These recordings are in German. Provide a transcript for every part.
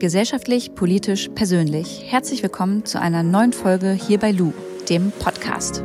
Gesellschaftlich, politisch, persönlich. Herzlich willkommen zu einer neuen Folge hier bei Lu, dem Podcast.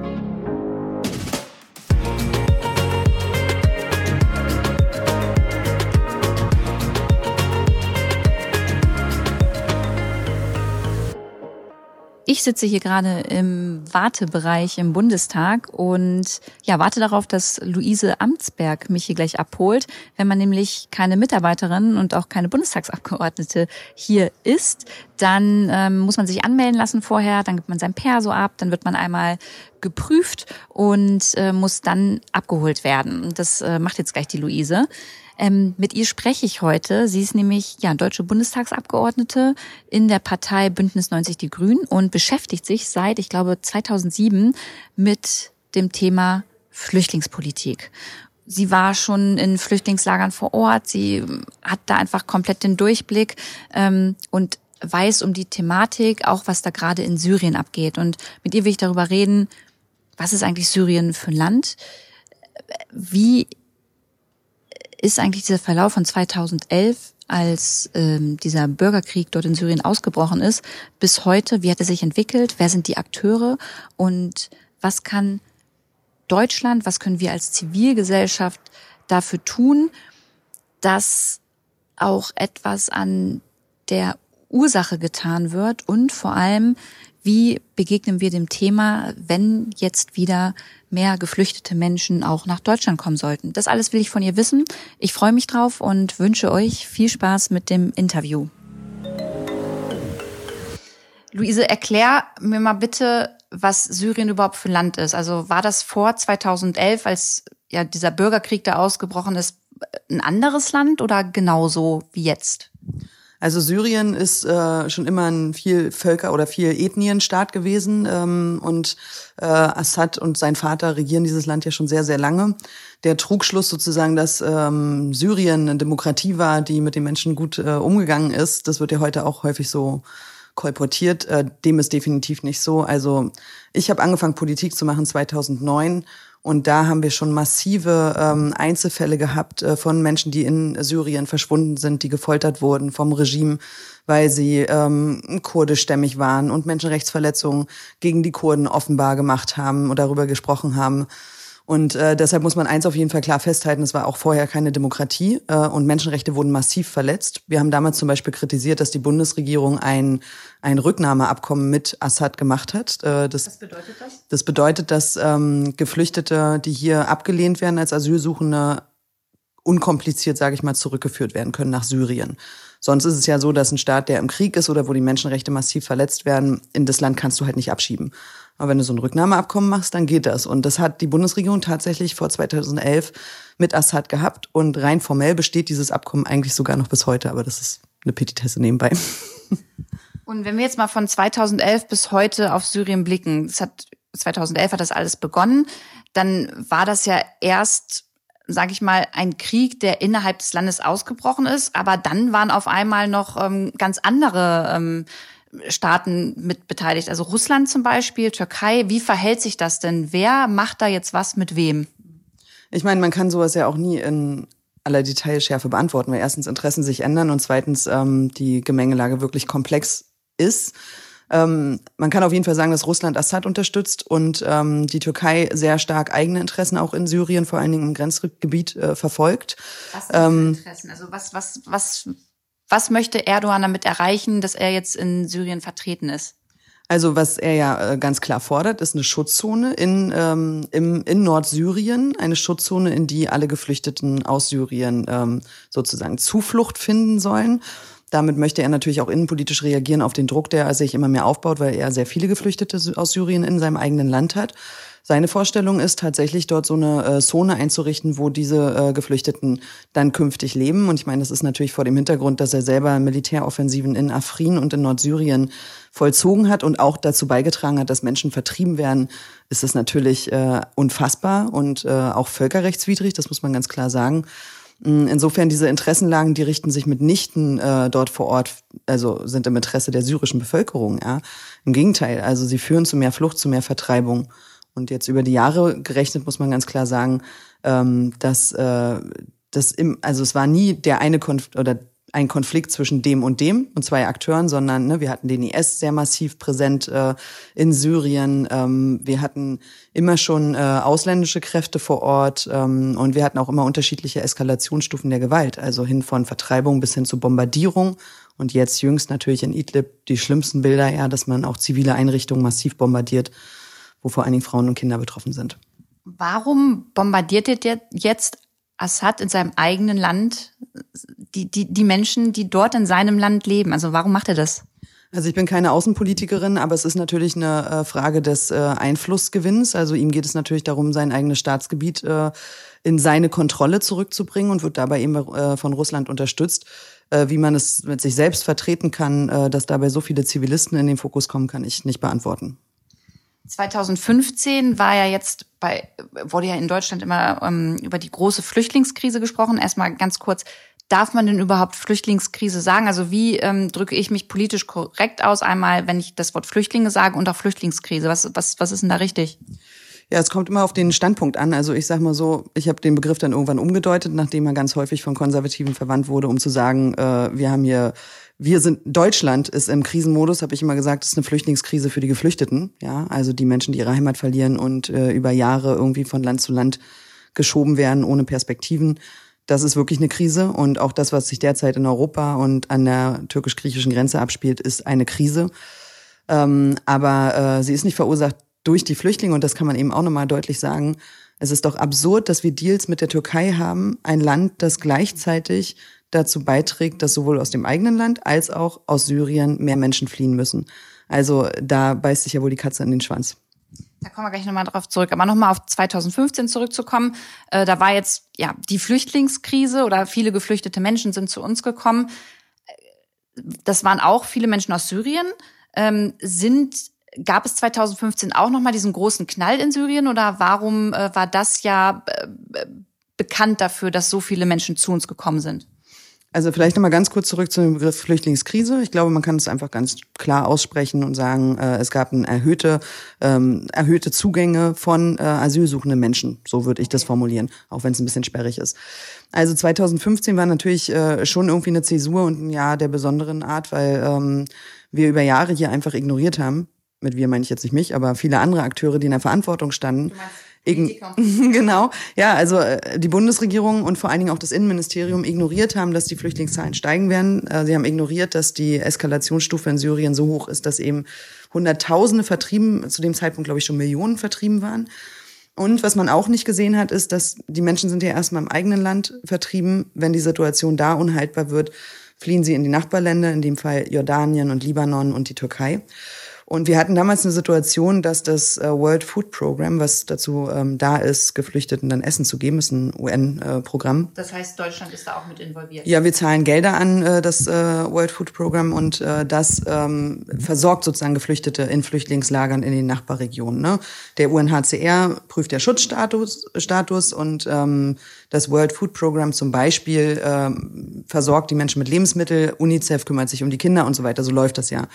Ich sitze hier gerade im Wartebereich im Bundestag und ja, warte darauf, dass Luise Amtsberg mich hier gleich abholt. Wenn man nämlich keine Mitarbeiterin und auch keine Bundestagsabgeordnete hier ist, dann ähm, muss man sich anmelden lassen vorher, dann gibt man sein Perso ab, dann wird man einmal geprüft und äh, muss dann abgeholt werden. Das äh, macht jetzt gleich die Luise. Ähm, mit ihr spreche ich heute. Sie ist nämlich ja deutsche Bundestagsabgeordnete in der Partei Bündnis 90 Die Grünen und beschäftigt sich seit, ich glaube, 2007 mit dem Thema Flüchtlingspolitik. Sie war schon in Flüchtlingslagern vor Ort. Sie hat da einfach komplett den Durchblick ähm, und weiß um die Thematik, auch was da gerade in Syrien abgeht. Und mit ihr will ich darüber reden, was ist eigentlich Syrien für ein Land? Wie ist eigentlich dieser Verlauf von 2011, als ähm, dieser Bürgerkrieg dort in Syrien ausgebrochen ist, bis heute, wie hat er sich entwickelt, wer sind die Akteure? Und was kann Deutschland, was können wir als Zivilgesellschaft dafür tun, dass auch etwas an der Ursache getan wird und vor allem, wie begegnen wir dem Thema, wenn jetzt wieder mehr geflüchtete Menschen auch nach Deutschland kommen sollten? Das alles will ich von ihr wissen. Ich freue mich drauf und wünsche euch viel Spaß mit dem Interview. Luise, erklär mir mal bitte, was Syrien überhaupt für ein Land ist. Also war das vor 2011, als ja dieser Bürgerkrieg da ausgebrochen ist, ein anderes Land oder genauso wie jetzt? Also Syrien ist äh, schon immer ein viel Völker- oder viel Ethnienstaat gewesen ähm, und äh, Assad und sein Vater regieren dieses Land ja schon sehr, sehr lange. Der Trugschluss sozusagen, dass ähm, Syrien eine Demokratie war, die mit den Menschen gut äh, umgegangen ist, das wird ja heute auch häufig so kolportiert. Äh, dem ist definitiv nicht so. Also ich habe angefangen, Politik zu machen 2009 und da haben wir schon massive ähm, Einzelfälle gehabt äh, von Menschen, die in Syrien verschwunden sind, die gefoltert wurden vom Regime, weil sie ähm, kurdischstämmig waren und Menschenrechtsverletzungen gegen die Kurden offenbar gemacht haben und darüber gesprochen haben. Und äh, deshalb muss man eins auf jeden Fall klar festhalten, es war auch vorher keine Demokratie äh, und Menschenrechte wurden massiv verletzt. Wir haben damals zum Beispiel kritisiert, dass die Bundesregierung ein, ein Rücknahmeabkommen mit Assad gemacht hat. Äh, das, Was bedeutet das? Das bedeutet, dass ähm, Geflüchtete, die hier abgelehnt werden als Asylsuchende, unkompliziert, sage ich mal, zurückgeführt werden können nach Syrien. Sonst ist es ja so, dass ein Staat, der im Krieg ist oder wo die Menschenrechte massiv verletzt werden, in das Land kannst du halt nicht abschieben. Aber wenn du so ein Rücknahmeabkommen machst, dann geht das. Und das hat die Bundesregierung tatsächlich vor 2011 mit Assad gehabt. Und rein formell besteht dieses Abkommen eigentlich sogar noch bis heute. Aber das ist eine Petitesse nebenbei. Und wenn wir jetzt mal von 2011 bis heute auf Syrien blicken, das hat 2011 hat das alles begonnen, dann war das ja erst, sage ich mal, ein Krieg, der innerhalb des Landes ausgebrochen ist, aber dann waren auf einmal noch ähm, ganz andere ähm, Staaten mit beteiligt. Also Russland zum Beispiel, Türkei. Wie verhält sich das denn? Wer macht da jetzt was mit wem? Ich meine, man kann sowas ja auch nie in aller Detailschärfe beantworten, weil erstens Interessen sich ändern und zweitens ähm, die Gemengelage wirklich komplex ist. Ähm, man kann auf jeden Fall sagen, dass Russland Assad unterstützt und ähm, die Türkei sehr stark eigene Interessen auch in Syrien, vor allen Dingen im Grenzgebiet, äh, verfolgt. Was sind ähm, Interessen? Also was, was, was was möchte Erdogan damit erreichen, dass er jetzt in Syrien vertreten ist? Also was er ja äh, ganz klar fordert, ist eine Schutzzone in, ähm, im, in Nordsyrien, eine Schutzzone, in die alle Geflüchteten aus Syrien ähm, sozusagen Zuflucht finden sollen. Damit möchte er natürlich auch innenpolitisch reagieren auf den Druck, der sich immer mehr aufbaut, weil er sehr viele Geflüchtete aus Syrien in seinem eigenen Land hat. Seine Vorstellung ist tatsächlich dort so eine äh, Zone einzurichten, wo diese äh, Geflüchteten dann künftig leben. Und ich meine, das ist natürlich vor dem Hintergrund, dass er selber Militäroffensiven in Afrin und in Nordsyrien vollzogen hat und auch dazu beigetragen hat, dass Menschen vertrieben werden, ist es natürlich äh, unfassbar und äh, auch völkerrechtswidrig, das muss man ganz klar sagen. Mm, insofern diese Interessenlagen, die richten sich mitnichten äh, dort vor Ort, also sind im Interesse der syrischen Bevölkerung. Ja, im Gegenteil, also sie führen zu mehr Flucht, zu mehr Vertreibung. Und jetzt über die Jahre gerechnet muss man ganz klar sagen, ähm, dass äh, das im, also es war nie der eine Konf oder ein Konflikt zwischen dem und dem und zwei Akteuren, sondern ne, wir hatten den IS sehr massiv präsent äh, in Syrien. Ähm, wir hatten immer schon äh, ausländische Kräfte vor Ort ähm, und wir hatten auch immer unterschiedliche Eskalationsstufen der Gewalt, also hin von Vertreibung bis hin zu Bombardierung. Und jetzt jüngst natürlich in Idlib die schlimmsten Bilder, ja, dass man auch zivile Einrichtungen massiv bombardiert, wo vor allen Dingen Frauen und Kinder betroffen sind. Warum bombardiert ihr jetzt Assad in seinem eigenen Land die, die, die Menschen, die dort in seinem Land leben? Also warum macht er das? Also ich bin keine Außenpolitikerin, aber es ist natürlich eine äh, Frage des äh, Einflussgewinns. Also ihm geht es natürlich darum, sein eigenes Staatsgebiet äh, in seine Kontrolle zurückzubringen und wird dabei eben von Russland unterstützt. Wie man es mit sich selbst vertreten kann, dass dabei so viele Zivilisten in den Fokus kommen, kann ich nicht beantworten. 2015 war ja jetzt bei, wurde ja in Deutschland immer ähm, über die große Flüchtlingskrise gesprochen. Erstmal ganz kurz, darf man denn überhaupt Flüchtlingskrise sagen? Also wie ähm, drücke ich mich politisch korrekt aus? Einmal, wenn ich das Wort Flüchtlinge sage und auch Flüchtlingskrise. Was, was, was ist denn da richtig? Ja, es kommt immer auf den Standpunkt an. Also ich sag mal so, ich habe den Begriff dann irgendwann umgedeutet, nachdem er ganz häufig von Konservativen verwandt wurde, um zu sagen, äh, wir haben hier wir sind Deutschland ist im Krisenmodus, habe ich immer gesagt, ist eine Flüchtlingskrise für die Geflüchteten, ja, also die Menschen, die ihre Heimat verlieren und äh, über Jahre irgendwie von Land zu Land geschoben werden ohne Perspektiven. Das ist wirklich eine Krise und auch das, was sich derzeit in Europa und an der türkisch-griechischen Grenze abspielt, ist eine Krise. Ähm, aber äh, sie ist nicht verursacht durch die Flüchtlinge und das kann man eben auch nochmal deutlich sagen. Es ist doch absurd, dass wir Deals mit der Türkei haben, ein Land, das gleichzeitig dazu beiträgt, dass sowohl aus dem eigenen Land als auch aus Syrien mehr Menschen fliehen müssen. Also da beißt sich ja wohl die Katze in den Schwanz. Da kommen wir gleich nochmal drauf zurück. Aber nochmal auf 2015 zurückzukommen. Äh, da war jetzt ja die Flüchtlingskrise oder viele geflüchtete Menschen sind zu uns gekommen. Das waren auch viele Menschen aus Syrien. Ähm, sind gab es 2015 auch nochmal diesen großen Knall in Syrien oder warum äh, war das ja äh, bekannt dafür, dass so viele Menschen zu uns gekommen sind? Also vielleicht nochmal ganz kurz zurück zum Begriff Flüchtlingskrise. Ich glaube, man kann es einfach ganz klar aussprechen und sagen, äh, es gab ein erhöhte, ähm, erhöhte Zugänge von äh, asylsuchenden Menschen. So würde ich das formulieren, auch wenn es ein bisschen sperrig ist. Also 2015 war natürlich äh, schon irgendwie eine Zäsur und ein Jahr der besonderen Art, weil ähm, wir über Jahre hier einfach ignoriert haben. Mit wir meine ich jetzt nicht mich, aber viele andere Akteure, die in der Verantwortung standen genau, ja, also äh, die Bundesregierung und vor allen Dingen auch das Innenministerium ignoriert haben, dass die Flüchtlingszahlen steigen werden. Äh, sie haben ignoriert, dass die Eskalationsstufe in Syrien so hoch ist, dass eben Hunderttausende vertrieben, zu dem Zeitpunkt glaube ich schon Millionen vertrieben waren. Und was man auch nicht gesehen hat, ist, dass die Menschen sind ja erstmal im eigenen Land vertrieben. Wenn die Situation da unhaltbar wird, fliehen sie in die Nachbarländer, in dem Fall Jordanien und Libanon und die Türkei. Und wir hatten damals eine Situation, dass das äh, World Food Program, was dazu ähm, da ist, Geflüchteten dann Essen zu geben, ist ein UN-Programm. Äh, das heißt, Deutschland ist da auch mit involviert. Ja, wir zahlen Gelder an äh, das äh, World Food Program und äh, das ähm, versorgt sozusagen Geflüchtete in Flüchtlingslagern in den Nachbarregionen. Ne? Der UNHCR prüft der Schutzstatus Status und ähm, das World Food Program zum Beispiel ähm, versorgt die Menschen mit Lebensmitteln, UNICEF kümmert sich um die Kinder und so weiter. So läuft das ja.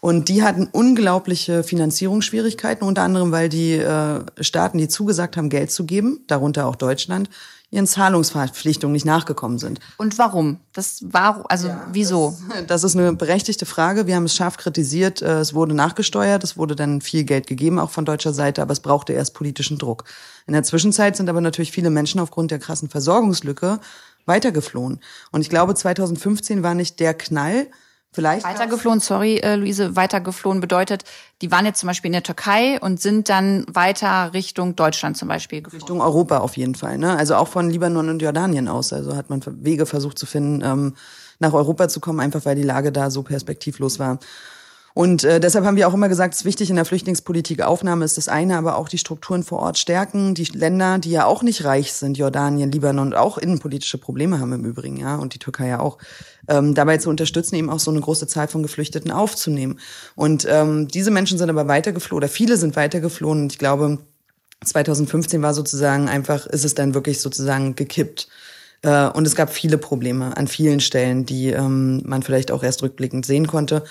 Und die hatten unglaubliche Finanzierungsschwierigkeiten, unter anderem, weil die äh, Staaten, die zugesagt haben, Geld zu geben, darunter auch Deutschland, ihren Zahlungsverpflichtungen nicht nachgekommen sind. Und warum? Das war, also ja, wieso? Das, das, ist eine berechtigte Frage. Wir haben es scharf kritisiert. Äh, es wurde nachgesteuert. Es wurde dann viel Geld gegeben, auch von deutscher Seite, aber es brauchte erst politischen Druck. In der Zwischenzeit sind aber natürlich viele Menschen aufgrund der krassen Versorgungslücke weitergeflohen. Und ich glaube, 2015 war nicht der Knall, Vielleicht weitergeflohen, sorry, äh, Luise, weitergeflohen bedeutet, die waren jetzt zum Beispiel in der Türkei und sind dann weiter Richtung Deutschland zum Beispiel geflogen. Richtung Europa auf jeden Fall, ne? Also auch von Libanon und Jordanien aus. Also hat man Wege versucht zu finden, ähm, nach Europa zu kommen, einfach weil die Lage da so perspektivlos war. Und äh, deshalb haben wir auch immer gesagt, es ist wichtig in der Flüchtlingspolitik Aufnahme ist das eine, aber auch die Strukturen vor Ort stärken. Die Länder, die ja auch nicht reich sind, Jordanien, Libanon, auch innenpolitische Probleme haben im Übrigen, ja, und die Türkei ja auch, ähm, dabei zu unterstützen, eben auch so eine große Zahl von Geflüchteten aufzunehmen. Und ähm, diese Menschen sind aber weitergeflohen, oder viele sind weitergeflohen. Und ich glaube, 2015 war sozusagen einfach, ist es dann wirklich sozusagen gekippt. Äh, und es gab viele Probleme an vielen Stellen, die ähm, man vielleicht auch erst rückblickend sehen konnte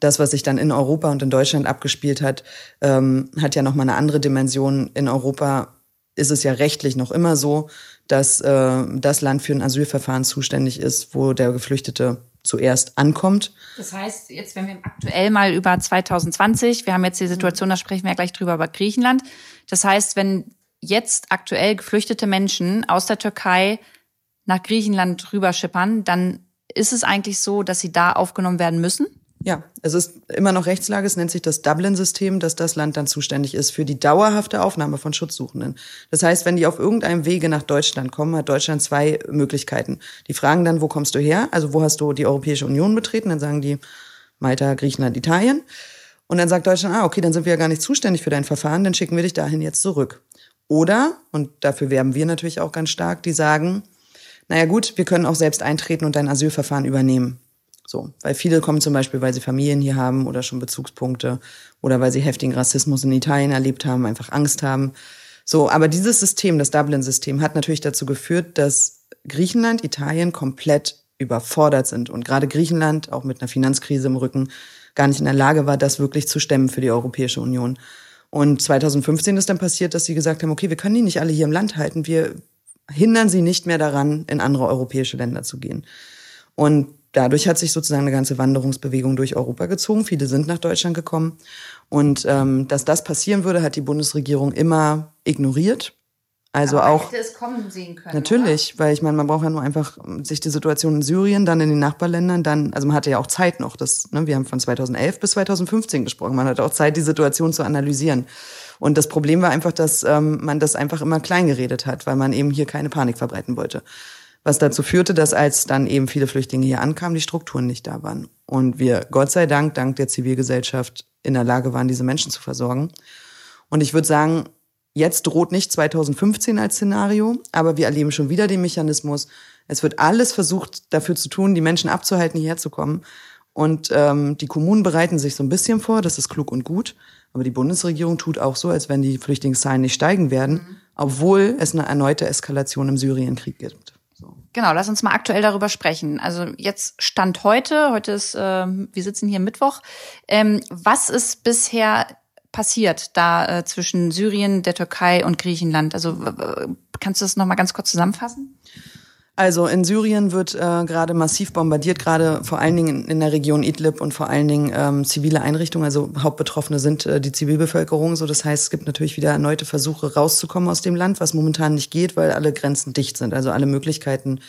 das, was sich dann in Europa und in Deutschland abgespielt hat, ähm, hat ja nochmal eine andere Dimension. In Europa ist es ja rechtlich noch immer so, dass äh, das Land für ein Asylverfahren zuständig ist, wo der Geflüchtete zuerst ankommt. Das heißt, jetzt, wenn wir aktuell mal über 2020, wir haben jetzt die Situation, da sprechen wir ja gleich drüber, über Griechenland. Das heißt, wenn jetzt aktuell geflüchtete Menschen aus der Türkei nach Griechenland rüberschippern, dann ist es eigentlich so, dass sie da aufgenommen werden müssen? Ja, es ist immer noch Rechtslage, es nennt sich das Dublin-System, dass das Land dann zuständig ist für die dauerhafte Aufnahme von Schutzsuchenden. Das heißt, wenn die auf irgendeinem Wege nach Deutschland kommen, hat Deutschland zwei Möglichkeiten. Die fragen dann, wo kommst du her? Also wo hast du die Europäische Union betreten? Dann sagen die Malta, Griechenland, Italien. Und dann sagt Deutschland, ah, okay, dann sind wir ja gar nicht zuständig für dein Verfahren, dann schicken wir dich dahin jetzt zurück. Oder, und dafür werben wir natürlich auch ganz stark, die sagen, naja gut, wir können auch selbst eintreten und dein Asylverfahren übernehmen. So, weil viele kommen zum Beispiel, weil sie Familien hier haben oder schon Bezugspunkte oder weil sie heftigen Rassismus in Italien erlebt haben, einfach Angst haben. So, aber dieses System, das Dublin-System, hat natürlich dazu geführt, dass Griechenland, Italien komplett überfordert sind und gerade Griechenland auch mit einer Finanzkrise im Rücken gar nicht in der Lage war, das wirklich zu stemmen für die Europäische Union. Und 2015 ist dann passiert, dass sie gesagt haben, okay, wir können die nicht alle hier im Land halten, wir hindern sie nicht mehr daran, in andere europäische Länder zu gehen. Und dadurch hat sich sozusagen eine ganze Wanderungsbewegung durch Europa gezogen. Viele sind nach Deutschland gekommen. Und ähm, dass das passieren würde, hat die Bundesregierung immer ignoriert. Also Aber auch. Hätte es kommen sehen können. Natürlich, oder? weil ich meine, man braucht ja nur einfach sich die Situation in Syrien, dann in den Nachbarländern, dann, also man hatte ja auch Zeit noch. Das, ne, wir haben von 2011 bis 2015 gesprochen. Man hatte auch Zeit, die Situation zu analysieren. Und das Problem war einfach, dass ähm, man das einfach immer klein geredet hat, weil man eben hier keine Panik verbreiten wollte was dazu führte, dass als dann eben viele Flüchtlinge hier ankamen, die Strukturen nicht da waren. Und wir, Gott sei Dank, dank der Zivilgesellschaft in der Lage waren, diese Menschen zu versorgen. Und ich würde sagen, jetzt droht nicht 2015 als Szenario, aber wir erleben schon wieder den Mechanismus. Es wird alles versucht, dafür zu tun, die Menschen abzuhalten, hierher zu kommen. Und ähm, die Kommunen bereiten sich so ein bisschen vor, das ist klug und gut. Aber die Bundesregierung tut auch so, als wenn die Flüchtlingszahlen nicht steigen werden, mhm. obwohl es eine erneute Eskalation im Syrienkrieg gibt. Genau, lass uns mal aktuell darüber sprechen. Also jetzt Stand heute, heute ist, äh, wir sitzen hier Mittwoch. Ähm, was ist bisher passiert da äh, zwischen Syrien, der Türkei und Griechenland? Also kannst du das noch mal ganz kurz zusammenfassen? Also in Syrien wird äh, gerade massiv bombardiert, gerade vor allen Dingen in, in, der Region Idlib und vor allen Dingen ähm, zivile Einrichtungen. Also Hauptbetroffene sind äh, die Zivilbevölkerung. So, das heißt, es gibt natürlich wieder erneute Versuche rauszukommen aus dem Land, was momentan nicht geht, weil alle Grenzen dicht sind. Also alle Möglichkeiten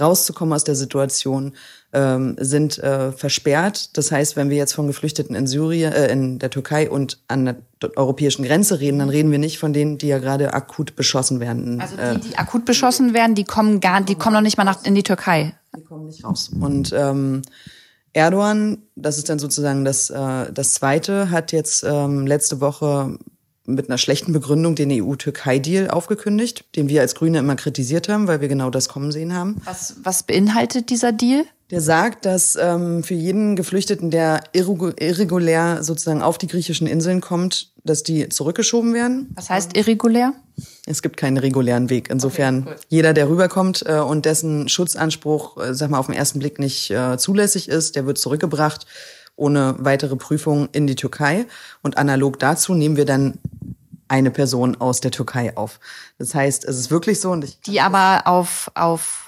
rauszukommen aus der Situation ähm, sind äh, versperrt. Das heißt, wenn wir jetzt von Geflüchteten in Syrien, äh, in der Türkei und an der europäischen Grenze reden, dann reden wir nicht von denen, die ja gerade akut beschossen werden. Also die, die akut beschossen werden, die kommen gar, die kommen noch nicht mal nach in die Türkei. Die kommen nicht raus. Und ähm, Erdogan, das ist dann sozusagen das, äh, das Zweite, hat jetzt ähm, letzte Woche mit einer schlechten Begründung den EU-Türkei-Deal aufgekündigt, den wir als Grüne immer kritisiert haben, weil wir genau das kommen sehen haben. Was, was beinhaltet dieser Deal? Der sagt, dass ähm, für jeden Geflüchteten, der irregulär sozusagen auf die griechischen Inseln kommt, dass die zurückgeschoben werden. Was heißt irregulär? Es gibt keinen regulären Weg. Insofern okay, jeder, der rüberkommt äh, und dessen Schutzanspruch, äh, sag mal, auf den ersten Blick nicht äh, zulässig ist, der wird zurückgebracht ohne weitere Prüfung in die Türkei. Und analog dazu nehmen wir dann eine Person aus der Türkei auf. Das heißt, es ist wirklich so und ich die aber auf auf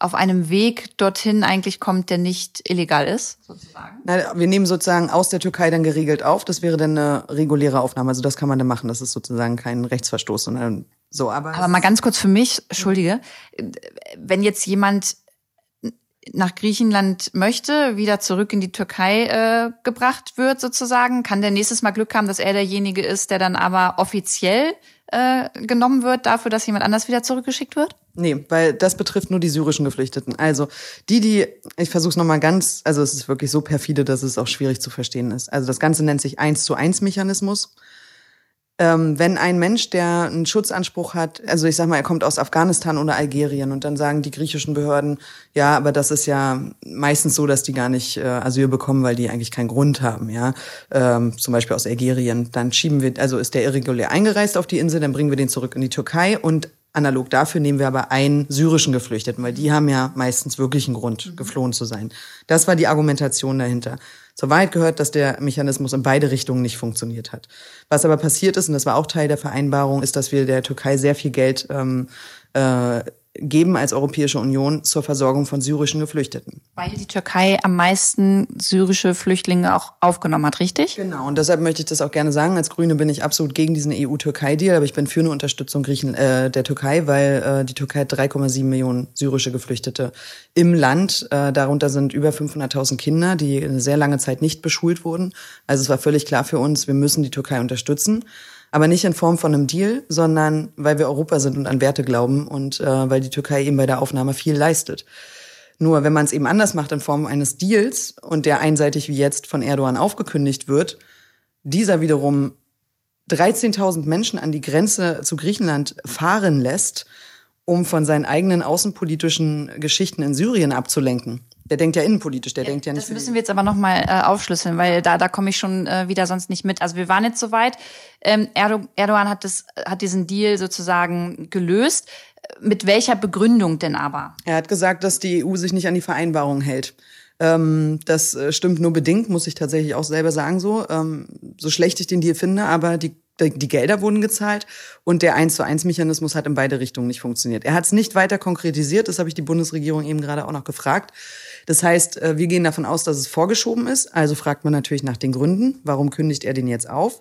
auf einem Weg dorthin eigentlich kommt, der nicht illegal ist, sozusagen? Nein, wir nehmen sozusagen aus der Türkei dann geregelt auf. Das wäre dann eine reguläre Aufnahme. Also das kann man dann machen. Das ist sozusagen kein Rechtsverstoß, sondern so. Aber, aber mal ganz kurz für mich, entschuldige, wenn jetzt jemand nach Griechenland möchte, wieder zurück in die Türkei äh, gebracht wird, sozusagen, kann der nächstes Mal Glück haben, dass er derjenige ist, der dann aber offiziell äh, genommen wird dafür, dass jemand anders wieder zurückgeschickt wird? Nee, weil das betrifft nur die syrischen Geflüchteten. Also die, die, ich versuche es nochmal ganz, also es ist wirklich so perfide, dass es auch schwierig zu verstehen ist. Also das Ganze nennt sich eins zu eins Mechanismus ähm, wenn ein Mensch, der einen Schutzanspruch hat, also ich sag mal, er kommt aus Afghanistan oder Algerien und dann sagen die griechischen Behörden, ja, aber das ist ja meistens so, dass die gar nicht äh, Asyl bekommen, weil die eigentlich keinen Grund haben, ja, ähm, zum Beispiel aus Algerien, dann schieben wir, also ist der irregulär eingereist auf die Insel, dann bringen wir den zurück in die Türkei und Analog dafür nehmen wir aber einen syrischen Geflüchteten, weil die haben ja meistens wirklich einen Grund, geflohen zu sein. Das war die Argumentation dahinter. Zur Wahrheit gehört, dass der Mechanismus in beide Richtungen nicht funktioniert hat. Was aber passiert ist, und das war auch Teil der Vereinbarung, ist, dass wir der Türkei sehr viel Geld ähm, äh, geben als Europäische Union zur Versorgung von syrischen Geflüchteten. Weil die Türkei am meisten syrische Flüchtlinge auch aufgenommen hat, richtig? Genau, und deshalb möchte ich das auch gerne sagen. Als Grüne bin ich absolut gegen diesen EU-Türkei-Deal, aber ich bin für eine Unterstützung Griechen, äh, der Türkei, weil äh, die Türkei hat 3,7 Millionen syrische Geflüchtete im Land. Äh, darunter sind über 500.000 Kinder, die eine sehr lange Zeit nicht beschult wurden. Also es war völlig klar für uns, wir müssen die Türkei unterstützen aber nicht in Form von einem Deal, sondern weil wir Europa sind und an Werte glauben und äh, weil die Türkei eben bei der Aufnahme viel leistet. Nur wenn man es eben anders macht in Form eines Deals und der einseitig wie jetzt von Erdogan aufgekündigt wird, dieser wiederum 13.000 Menschen an die Grenze zu Griechenland fahren lässt, um von seinen eigenen außenpolitischen Geschichten in Syrien abzulenken, der denkt ja innenpolitisch, der ja, denkt ja nicht. Das müssen wir jetzt aber nochmal äh, aufschlüsseln, weil da, da komme ich schon äh, wieder sonst nicht mit. Also wir waren jetzt soweit. Ähm, Erdogan hat, das, hat diesen Deal sozusagen gelöst. Mit welcher Begründung denn aber? Er hat gesagt, dass die EU sich nicht an die Vereinbarung hält. Ähm, das äh, stimmt nur bedingt, muss ich tatsächlich auch selber sagen so. Ähm, so schlecht ich den Deal finde, aber die die Gelder wurden gezahlt und der 1 zu 1 Mechanismus hat in beide Richtungen nicht funktioniert. Er hat es nicht weiter konkretisiert, das habe ich die Bundesregierung eben gerade auch noch gefragt. Das heißt, äh, wir gehen davon aus, dass es vorgeschoben ist. Also fragt man natürlich nach den Gründen. Warum kündigt er den jetzt auf?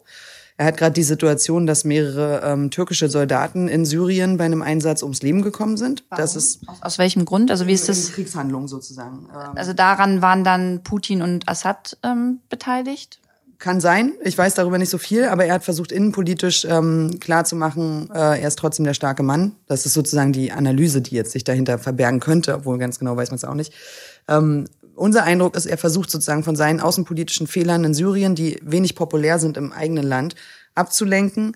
Er hat gerade die Situation, dass mehrere ähm, türkische Soldaten in Syrien bei einem Einsatz ums Leben gekommen sind. Warum? Das ist aus, aus welchem Grund? Also wie ist das? Kriegshandlung sozusagen. Ähm, also daran waren dann Putin und Assad ähm, beteiligt? Kann sein. Ich weiß darüber nicht so viel, aber er hat versucht, innenpolitisch ähm, klarzumachen, äh, er ist trotzdem der starke Mann. Das ist sozusagen die Analyse, die jetzt sich dahinter verbergen könnte, obwohl ganz genau weiß man es auch nicht. Ähm, unser Eindruck ist, er versucht sozusagen von seinen außenpolitischen Fehlern in Syrien, die wenig populär sind im eigenen Land, abzulenken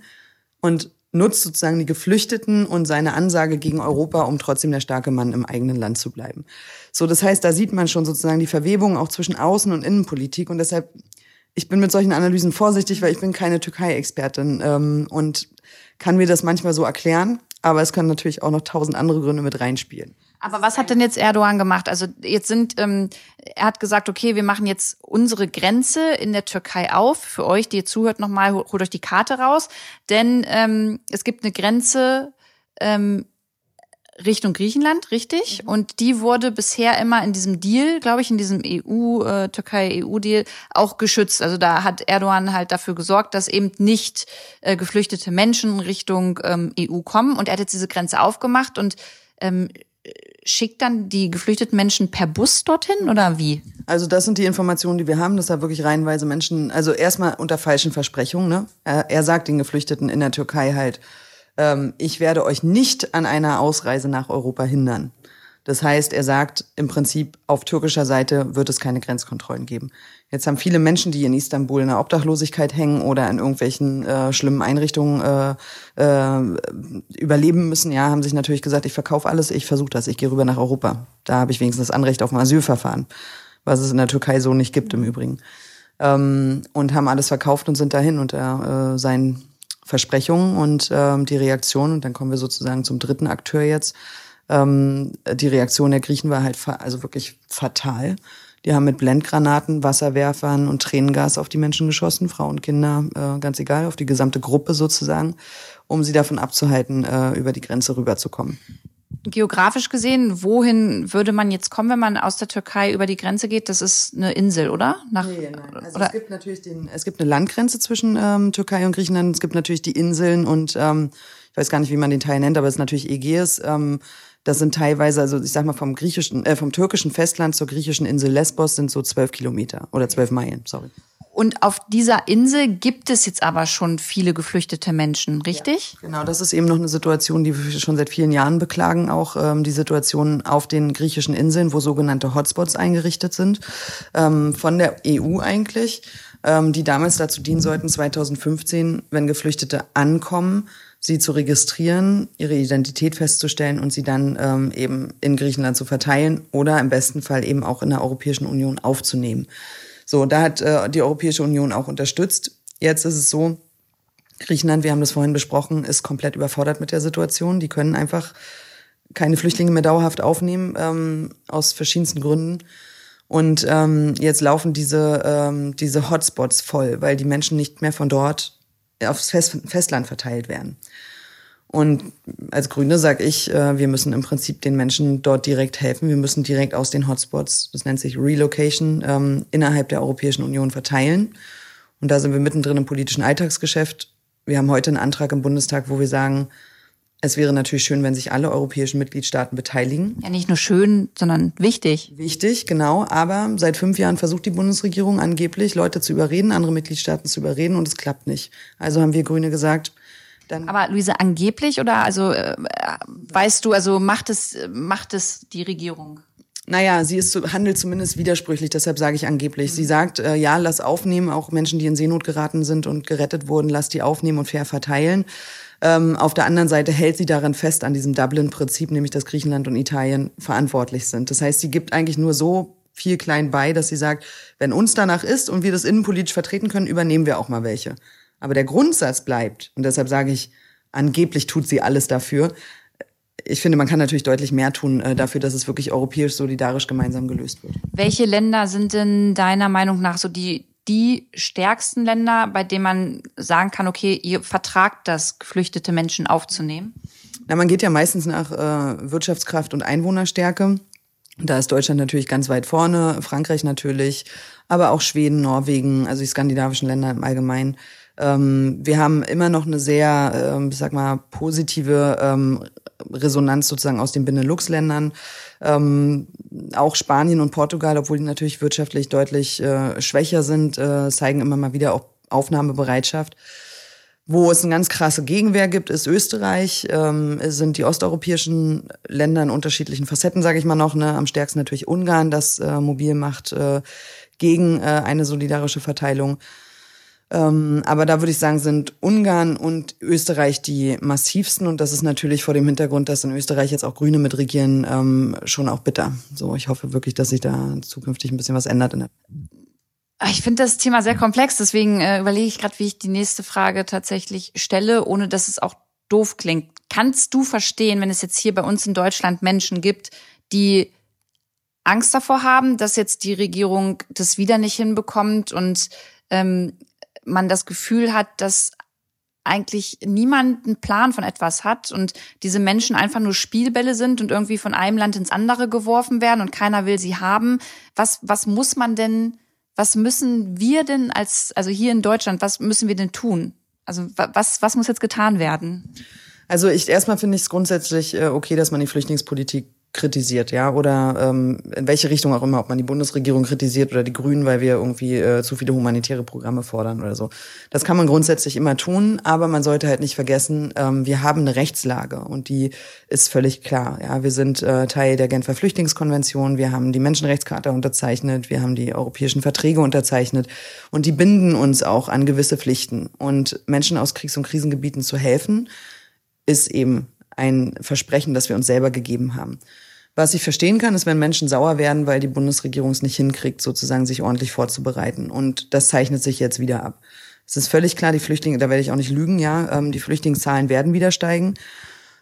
und nutzt sozusagen die Geflüchteten und seine Ansage gegen Europa, um trotzdem der starke Mann im eigenen Land zu bleiben. So, das heißt, da sieht man schon sozusagen die Verwebung auch zwischen Außen- und Innenpolitik und deshalb ich bin mit solchen Analysen vorsichtig, weil ich bin keine Türkei-Expertin ähm, und kann mir das manchmal so erklären. Aber es können natürlich auch noch tausend andere Gründe mit reinspielen. Aber was hat denn jetzt Erdogan gemacht? Also jetzt sind, ähm, er hat gesagt, okay, wir machen jetzt unsere Grenze in der Türkei auf. Für euch, die ihr zuhört, nochmal, holt euch die Karte raus. Denn ähm, es gibt eine Grenze ähm, Richtung Griechenland, richtig? Mhm. Und die wurde bisher immer in diesem Deal, glaube ich, in diesem EU, äh, Türkei-EU-Deal auch geschützt. Also da hat Erdogan halt dafür gesorgt, dass eben nicht äh, geflüchtete Menschen Richtung ähm, EU kommen. Und er hat jetzt diese Grenze aufgemacht und ähm, schickt dann die geflüchteten Menschen per Bus dorthin oder wie? Also das sind die Informationen, die wir haben, dass da wirklich reihenweise Menschen, also erstmal unter falschen Versprechungen, ne? Er, er sagt den Geflüchteten in der Türkei halt, ähm, ich werde euch nicht an einer Ausreise nach Europa hindern. Das heißt, er sagt im Prinzip, auf türkischer Seite wird es keine Grenzkontrollen geben. Jetzt haben viele Menschen, die in Istanbul in der Obdachlosigkeit hängen oder in irgendwelchen äh, schlimmen Einrichtungen äh, äh, überleben müssen, ja, haben sich natürlich gesagt, ich verkaufe alles, ich versuche das, ich gehe rüber nach Europa. Da habe ich wenigstens das Anrecht auf ein Asylverfahren, was es in der Türkei so nicht gibt im Übrigen. Ähm, und haben alles verkauft und sind dahin unter äh, seinen Versprechungen und ähm, die Reaktion, und dann kommen wir sozusagen zum dritten Akteur jetzt, ähm, die Reaktion der Griechen war halt also wirklich fatal. Die haben mit Blendgranaten, Wasserwerfern und Tränengas auf die Menschen geschossen, Frauen, Kinder, äh, ganz egal, auf die gesamte Gruppe sozusagen, um sie davon abzuhalten, äh, über die Grenze rüberzukommen geografisch gesehen, wohin würde man jetzt kommen, wenn man aus der Türkei über die Grenze geht? Das ist eine Insel, oder? Nach, nee, nein. Also oder? es gibt natürlich den, es gibt eine Landgrenze zwischen ähm, Türkei und Griechenland. Es gibt natürlich die Inseln und ähm, ich weiß gar nicht, wie man den Teil nennt, aber es ist natürlich Ägäis. Ähm, das sind teilweise, also ich sag mal vom griechischen, äh, vom türkischen Festland zur griechischen Insel Lesbos sind so zwölf Kilometer oder zwölf Meilen, sorry. Und auf dieser Insel gibt es jetzt aber schon viele geflüchtete Menschen, richtig? Ja, genau, das ist eben noch eine Situation, die wir schon seit vielen Jahren beklagen, auch ähm, die Situation auf den griechischen Inseln, wo sogenannte Hotspots eingerichtet sind, ähm, von der EU eigentlich, ähm, die damals dazu dienen sollten, 2015, wenn Geflüchtete ankommen, sie zu registrieren, ihre Identität festzustellen und sie dann ähm, eben in Griechenland zu verteilen oder im besten Fall eben auch in der Europäischen Union aufzunehmen. So, da hat äh, die Europäische Union auch unterstützt. Jetzt ist es so, Griechenland, wir haben das vorhin besprochen, ist komplett überfordert mit der Situation. Die können einfach keine Flüchtlinge mehr dauerhaft aufnehmen, ähm, aus verschiedensten Gründen. Und ähm, jetzt laufen diese, ähm, diese Hotspots voll, weil die Menschen nicht mehr von dort aufs Fest Festland verteilt werden. Und als Grüne sage ich, äh, wir müssen im Prinzip den Menschen dort direkt helfen. Wir müssen direkt aus den Hotspots, das nennt sich Relocation, ähm, innerhalb der Europäischen Union verteilen. Und da sind wir mittendrin im politischen Alltagsgeschäft. Wir haben heute einen Antrag im Bundestag, wo wir sagen, es wäre natürlich schön, wenn sich alle europäischen Mitgliedstaaten beteiligen. Ja, nicht nur schön, sondern wichtig. Wichtig, genau. Aber seit fünf Jahren versucht die Bundesregierung angeblich, Leute zu überreden, andere Mitgliedstaaten zu überreden und es klappt nicht. Also haben wir Grüne gesagt, dann Aber Luise, angeblich oder also äh, weißt du, also macht es macht es die Regierung? Naja, sie ist handelt zumindest widersprüchlich, deshalb sage ich angeblich. Sie sagt, äh, ja, lass aufnehmen, auch Menschen, die in Seenot geraten sind und gerettet wurden, lass die aufnehmen und fair verteilen. Ähm, auf der anderen Seite hält sie daran fest, an diesem Dublin-Prinzip, nämlich dass Griechenland und Italien verantwortlich sind. Das heißt, sie gibt eigentlich nur so viel klein bei, dass sie sagt, wenn uns danach ist und wir das innenpolitisch vertreten können, übernehmen wir auch mal welche. Aber der Grundsatz bleibt. Und deshalb sage ich, angeblich tut sie alles dafür. Ich finde, man kann natürlich deutlich mehr tun äh, dafür, dass es wirklich europäisch solidarisch gemeinsam gelöst wird. Welche Länder sind denn deiner Meinung nach so die, die stärksten Länder, bei denen man sagen kann, okay, ihr vertragt das, geflüchtete Menschen aufzunehmen? Na, man geht ja meistens nach äh, Wirtschaftskraft und Einwohnerstärke. Da ist Deutschland natürlich ganz weit vorne, Frankreich natürlich, aber auch Schweden, Norwegen, also die skandinavischen Länder im Allgemeinen. Ähm, wir haben immer noch eine sehr, ähm, ich sag mal, positive ähm, Resonanz sozusagen aus den Benelux-Ländern. Ähm, auch Spanien und Portugal, obwohl die natürlich wirtschaftlich deutlich äh, schwächer sind, äh, zeigen immer mal wieder auch Aufnahmebereitschaft. Wo es eine ganz krasse Gegenwehr gibt, ist Österreich. Ähm, sind die osteuropäischen Länder in unterschiedlichen Facetten, sage ich mal noch. Ne? Am stärksten natürlich Ungarn, das äh, mobil macht äh, gegen äh, eine solidarische Verteilung. Ähm, aber da würde ich sagen, sind Ungarn und Österreich die massivsten. Und das ist natürlich vor dem Hintergrund, dass in Österreich jetzt auch Grüne mitregieren, ähm, schon auch bitter. So, ich hoffe wirklich, dass sich da zukünftig ein bisschen was ändert. Ah, ich finde das Thema sehr komplex, deswegen äh, überlege ich gerade, wie ich die nächste Frage tatsächlich stelle, ohne dass es auch doof klingt. Kannst du verstehen, wenn es jetzt hier bei uns in Deutschland Menschen gibt, die Angst davor haben, dass jetzt die Regierung das wieder nicht hinbekommt und ähm, man das Gefühl hat, dass eigentlich niemand einen Plan von etwas hat und diese Menschen einfach nur Spielbälle sind und irgendwie von einem Land ins andere geworfen werden und keiner will sie haben. Was, was muss man denn, was müssen wir denn als, also hier in Deutschland, was müssen wir denn tun? Also was, was muss jetzt getan werden? Also ich erstmal finde ich es grundsätzlich äh, okay, dass man die Flüchtlingspolitik kritisiert, ja, oder ähm, in welche Richtung auch immer, ob man die Bundesregierung kritisiert oder die Grünen, weil wir irgendwie äh, zu viele humanitäre Programme fordern oder so. Das kann man grundsätzlich immer tun, aber man sollte halt nicht vergessen, ähm, wir haben eine Rechtslage und die ist völlig klar. Ja, wir sind äh, Teil der Genfer Flüchtlingskonvention, wir haben die Menschenrechtscharta unterzeichnet, wir haben die europäischen Verträge unterzeichnet und die binden uns auch an gewisse Pflichten. Und Menschen aus Kriegs- und Krisengebieten zu helfen, ist eben ein Versprechen, das wir uns selber gegeben haben. Was ich verstehen kann, ist, wenn Menschen sauer werden, weil die Bundesregierung es nicht hinkriegt, sozusagen sich ordentlich vorzubereiten. Und das zeichnet sich jetzt wieder ab. Es ist völlig klar, die Flüchtlinge, da werde ich auch nicht lügen, ja, ähm, die Flüchtlingszahlen werden wieder steigen.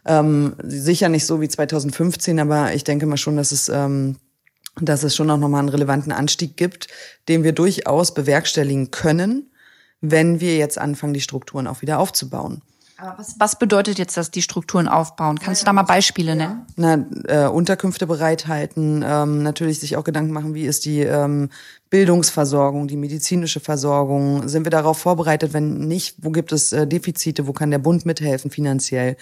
Ähm, sicher nicht so wie 2015, aber ich denke mal schon, dass es, ähm, dass es schon auch nochmal einen relevanten Anstieg gibt, den wir durchaus bewerkstelligen können, wenn wir jetzt anfangen, die Strukturen auch wieder aufzubauen. Was, was bedeutet jetzt das, die Strukturen aufbauen? Kannst du da mal Beispiele nennen? Na, äh, Unterkünfte bereithalten, ähm, natürlich sich auch Gedanken machen, wie ist die ähm, Bildungsversorgung, die medizinische Versorgung? Sind wir darauf vorbereitet? Wenn nicht, wo gibt es äh, Defizite? Wo kann der Bund mithelfen finanziell?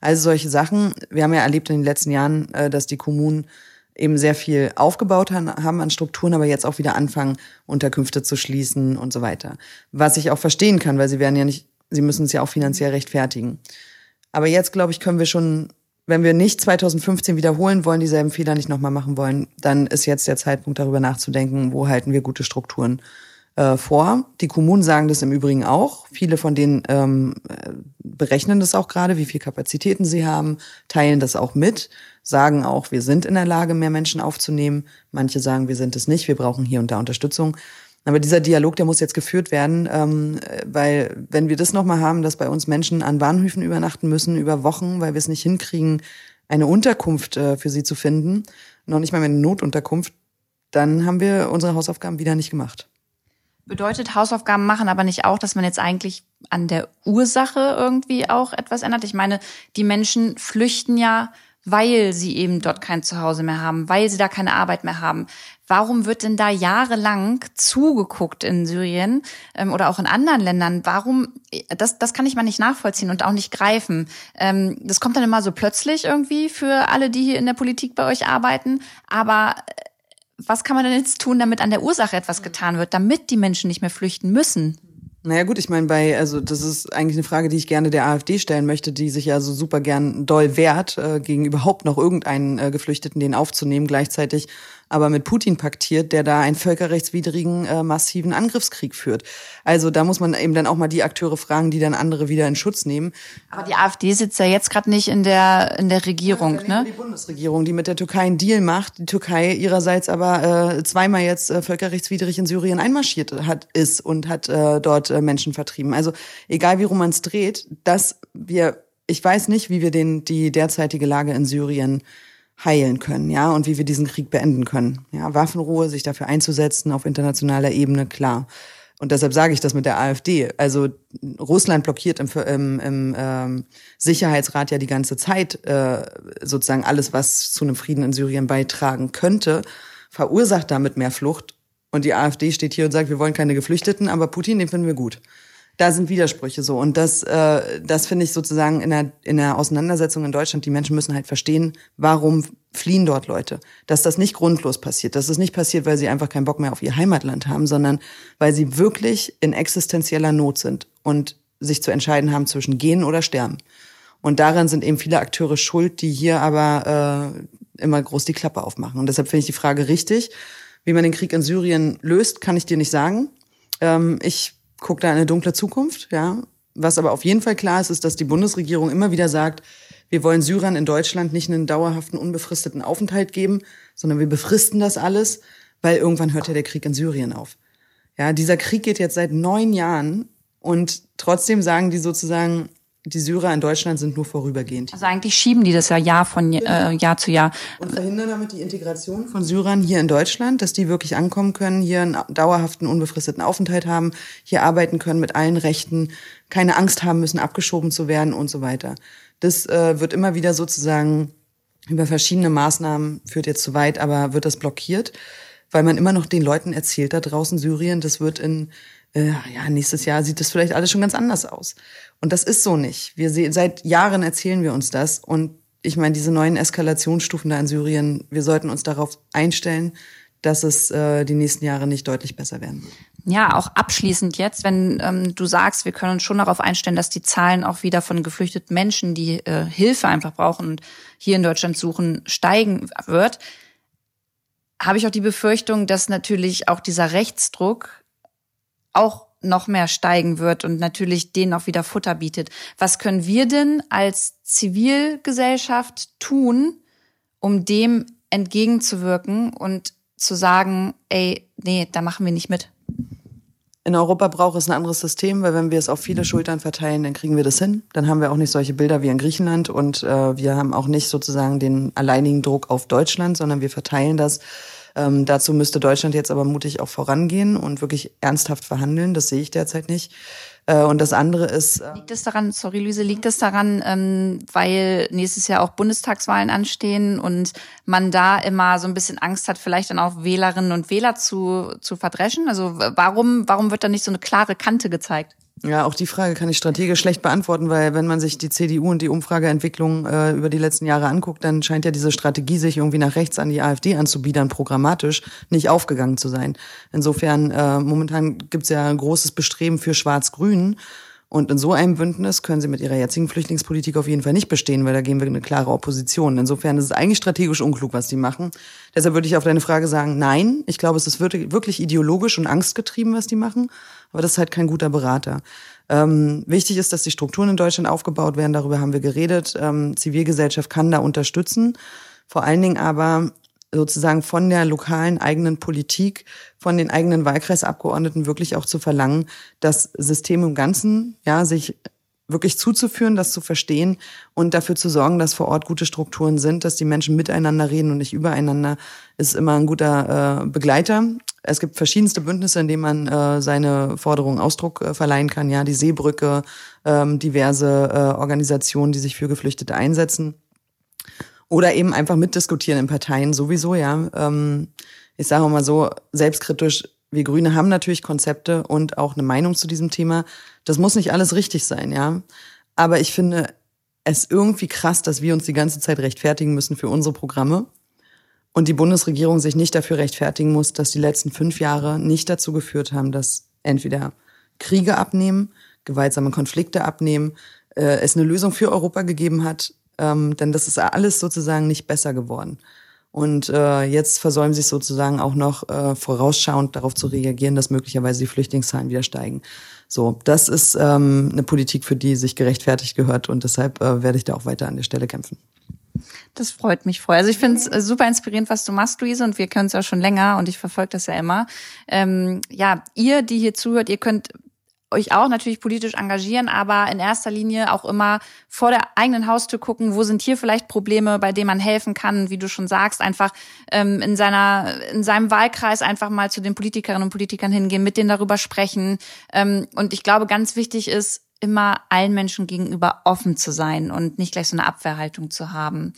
Also solche Sachen. Wir haben ja erlebt in den letzten Jahren, äh, dass die Kommunen eben sehr viel aufgebaut haben an Strukturen, aber jetzt auch wieder anfangen, Unterkünfte zu schließen und so weiter. Was ich auch verstehen kann, weil sie werden ja nicht sie müssen es ja auch finanziell rechtfertigen. Aber jetzt, glaube ich, können wir schon, wenn wir nicht 2015 wiederholen wollen, dieselben Fehler nicht nochmal machen wollen, dann ist jetzt der Zeitpunkt, darüber nachzudenken, wo halten wir gute Strukturen äh, vor. Die Kommunen sagen das im Übrigen auch. Viele von denen ähm, berechnen das auch gerade, wie viel Kapazitäten sie haben, teilen das auch mit, sagen auch, wir sind in der Lage, mehr Menschen aufzunehmen. Manche sagen, wir sind es nicht, wir brauchen hier und da Unterstützung. Aber dieser Dialog, der muss jetzt geführt werden, ähm, weil wenn wir das nochmal haben, dass bei uns Menschen an Bahnhöfen übernachten müssen über Wochen, weil wir es nicht hinkriegen, eine Unterkunft äh, für sie zu finden, noch nicht mal eine Notunterkunft, dann haben wir unsere Hausaufgaben wieder nicht gemacht. Bedeutet Hausaufgaben machen aber nicht auch, dass man jetzt eigentlich an der Ursache irgendwie auch etwas ändert? Ich meine, die Menschen flüchten ja, weil sie eben dort kein Zuhause mehr haben, weil sie da keine Arbeit mehr haben. Warum wird denn da jahrelang zugeguckt in Syrien ähm, oder auch in anderen Ländern? Warum, das, das kann ich mal nicht nachvollziehen und auch nicht greifen. Ähm, das kommt dann immer so plötzlich irgendwie für alle, die hier in der Politik bei euch arbeiten. Aber äh, was kann man denn jetzt tun, damit an der Ursache etwas getan wird, damit die Menschen nicht mehr flüchten müssen? Naja gut, ich meine, bei, also das ist eigentlich eine Frage, die ich gerne der AfD stellen möchte, die sich ja so super gern doll wehrt, äh, gegen überhaupt noch irgendeinen äh, Geflüchteten den aufzunehmen. Gleichzeitig aber mit Putin paktiert, der da einen völkerrechtswidrigen, äh, massiven Angriffskrieg führt. Also da muss man eben dann auch mal die Akteure fragen, die dann andere wieder in Schutz nehmen. Aber die AfD sitzt ja jetzt gerade nicht in der in der Regierung, ja, ne? Die Bundesregierung, die mit der Türkei einen Deal macht, die Türkei ihrerseits aber äh, zweimal jetzt äh, völkerrechtswidrig in Syrien einmarschiert hat ist und hat äh, dort äh, Menschen vertrieben. Also egal wie rum man es dreht, dass wir ich weiß nicht, wie wir den die derzeitige Lage in Syrien heilen können, ja, und wie wir diesen Krieg beenden können. Ja, Waffenruhe, sich dafür einzusetzen auf internationaler Ebene, klar. Und deshalb sage ich das mit der AfD. Also Russland blockiert im, im, im ähm, Sicherheitsrat ja die ganze Zeit äh, sozusagen alles, was zu einem Frieden in Syrien beitragen könnte, verursacht damit mehr Flucht. Und die AfD steht hier und sagt, wir wollen keine Geflüchteten, aber Putin, den finden wir gut da sind Widersprüche so. Und das, äh, das finde ich sozusagen in der, in der Auseinandersetzung in Deutschland, die Menschen müssen halt verstehen, warum fliehen dort Leute. Dass das nicht grundlos passiert. Dass das nicht passiert, weil sie einfach keinen Bock mehr auf ihr Heimatland haben, sondern weil sie wirklich in existenzieller Not sind und sich zu entscheiden haben zwischen gehen oder sterben. Und daran sind eben viele Akteure schuld, die hier aber äh, immer groß die Klappe aufmachen. Und deshalb finde ich die Frage richtig. Wie man den Krieg in Syrien löst, kann ich dir nicht sagen. Ähm, ich guckt da eine dunkle Zukunft, ja. Was aber auf jeden Fall klar ist, ist, dass die Bundesregierung immer wieder sagt, wir wollen Syrern in Deutschland nicht einen dauerhaften, unbefristeten Aufenthalt geben, sondern wir befristen das alles, weil irgendwann hört ja der Krieg in Syrien auf. Ja, dieser Krieg geht jetzt seit neun Jahren und trotzdem sagen die sozusagen, die Syrer in Deutschland sind nur vorübergehend. Also eigentlich schieben die das ja Jahr von äh, Jahr zu Jahr. Und verhindern damit die Integration von Syrern hier in Deutschland, dass die wirklich ankommen können, hier einen dauerhaften, unbefristeten Aufenthalt haben, hier arbeiten können mit allen Rechten, keine Angst haben müssen, abgeschoben zu werden und so weiter. Das äh, wird immer wieder sozusagen über verschiedene Maßnahmen, führt jetzt zu weit, aber wird das blockiert, weil man immer noch den Leuten erzählt da draußen Syrien, das wird in äh, ja, nächstes Jahr sieht das vielleicht alles schon ganz anders aus. Und das ist so nicht. Wir sehen, seit Jahren erzählen wir uns das. Und ich meine, diese neuen Eskalationsstufen da in Syrien, wir sollten uns darauf einstellen, dass es äh, die nächsten Jahre nicht deutlich besser werden. Ja, auch abschließend jetzt, wenn ähm, du sagst, wir können uns schon darauf einstellen, dass die Zahlen auch wieder von geflüchteten Menschen, die äh, Hilfe einfach brauchen und hier in Deutschland suchen, steigen wird, habe ich auch die Befürchtung, dass natürlich auch dieser Rechtsdruck auch noch mehr steigen wird und natürlich denen auch wieder Futter bietet. Was können wir denn als Zivilgesellschaft tun, um dem entgegenzuwirken und zu sagen, ey, nee, da machen wir nicht mit? In Europa braucht es ein anderes System, weil wenn wir es auf viele Schultern verteilen, dann kriegen wir das hin. Dann haben wir auch nicht solche Bilder wie in Griechenland und äh, wir haben auch nicht sozusagen den alleinigen Druck auf Deutschland, sondern wir verteilen das ähm, dazu müsste Deutschland jetzt aber mutig auch vorangehen und wirklich ernsthaft verhandeln. Das sehe ich derzeit nicht. Äh, und das andere ist. Äh liegt es daran, sorry Luise, liegt es daran, ähm, weil nächstes Jahr auch Bundestagswahlen anstehen und man da immer so ein bisschen Angst hat, vielleicht dann auch Wählerinnen und Wähler zu, zu verdreschen? Also warum, warum wird da nicht so eine klare Kante gezeigt? Ja, auch die Frage kann ich strategisch schlecht beantworten, weil wenn man sich die CDU und die Umfrageentwicklung äh, über die letzten Jahre anguckt, dann scheint ja diese Strategie, sich irgendwie nach rechts an die AfD anzubiedern, programmatisch nicht aufgegangen zu sein. Insofern, äh, momentan gibt's ja ein großes Bestreben für Schwarz-Grün. Und in so einem Bündnis können sie mit ihrer jetzigen Flüchtlingspolitik auf jeden Fall nicht bestehen, weil da gehen wir eine klare Opposition. Insofern ist es eigentlich strategisch unklug, was die machen. Deshalb würde ich auf deine Frage sagen, nein. Ich glaube, es ist wirklich ideologisch und angstgetrieben, was die machen. Aber das ist halt kein guter Berater. Ähm, wichtig ist, dass die Strukturen in Deutschland aufgebaut werden. Darüber haben wir geredet. Ähm, Zivilgesellschaft kann da unterstützen. Vor allen Dingen aber sozusagen von der lokalen eigenen Politik, von den eigenen Wahlkreisabgeordneten wirklich auch zu verlangen, das System im Ganzen, ja, sich wirklich zuzuführen, das zu verstehen und dafür zu sorgen, dass vor Ort gute Strukturen sind, dass die Menschen miteinander reden und nicht übereinander, ist immer ein guter äh, Begleiter. Es gibt verschiedenste Bündnisse, in denen man äh, seine Forderungen Ausdruck äh, verleihen kann. Ja, die Seebrücke, ähm, diverse äh, Organisationen, die sich für Geflüchtete einsetzen. Oder eben einfach mitdiskutieren in Parteien sowieso, ja. Ähm, ich sage mal so, selbstkritisch, wir Grüne haben natürlich Konzepte und auch eine Meinung zu diesem Thema. Das muss nicht alles richtig sein, ja. Aber ich finde es irgendwie krass, dass wir uns die ganze Zeit rechtfertigen müssen für unsere Programme und die Bundesregierung sich nicht dafür rechtfertigen muss, dass die letzten fünf Jahre nicht dazu geführt haben, dass entweder Kriege abnehmen, gewaltsame Konflikte abnehmen, äh, es eine Lösung für Europa gegeben hat, ähm, denn das ist alles sozusagen nicht besser geworden. Und äh, jetzt versäumen sie es sozusagen auch noch äh, vorausschauend darauf zu reagieren, dass möglicherweise die Flüchtlingszahlen wieder steigen. So, das ist ähm, eine Politik, für die sich gerechtfertigt gehört und deshalb äh, werde ich da auch weiter an der Stelle kämpfen. Das freut mich voll. Also ich finde es äh, super inspirierend, was du machst, Luise, und wir können es ja schon länger und ich verfolge das ja immer. Ähm, ja, ihr, die hier zuhört, ihr könnt euch auch natürlich politisch engagieren, aber in erster Linie auch immer vor der eigenen Haustür gucken, wo sind hier vielleicht Probleme, bei denen man helfen kann, wie du schon sagst, einfach ähm, in seiner in seinem Wahlkreis einfach mal zu den Politikerinnen und Politikern hingehen, mit denen darüber sprechen. Ähm, und ich glaube, ganz wichtig ist immer allen Menschen gegenüber offen zu sein und nicht gleich so eine Abwehrhaltung zu haben.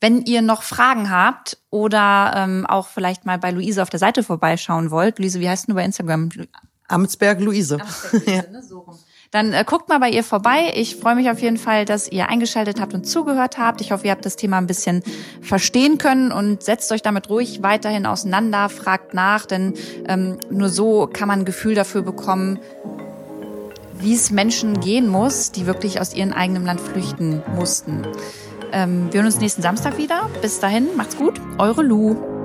Wenn ihr noch Fragen habt oder ähm, auch vielleicht mal bei Luise auf der Seite vorbeischauen wollt, Luise, wie heißt du bei Instagram? Amtsberg Luise. Amtsberg Luise, ne? So rum. Dann äh, guckt mal bei ihr vorbei. Ich freue mich auf jeden Fall, dass ihr eingeschaltet habt und zugehört habt. Ich hoffe, ihr habt das Thema ein bisschen verstehen können und setzt euch damit ruhig weiterhin auseinander, fragt nach, denn ähm, nur so kann man ein Gefühl dafür bekommen, wie es Menschen gehen muss, die wirklich aus ihrem eigenen Land flüchten mussten. Ähm, wir hören uns nächsten Samstag wieder. Bis dahin, macht's gut. Eure Lu.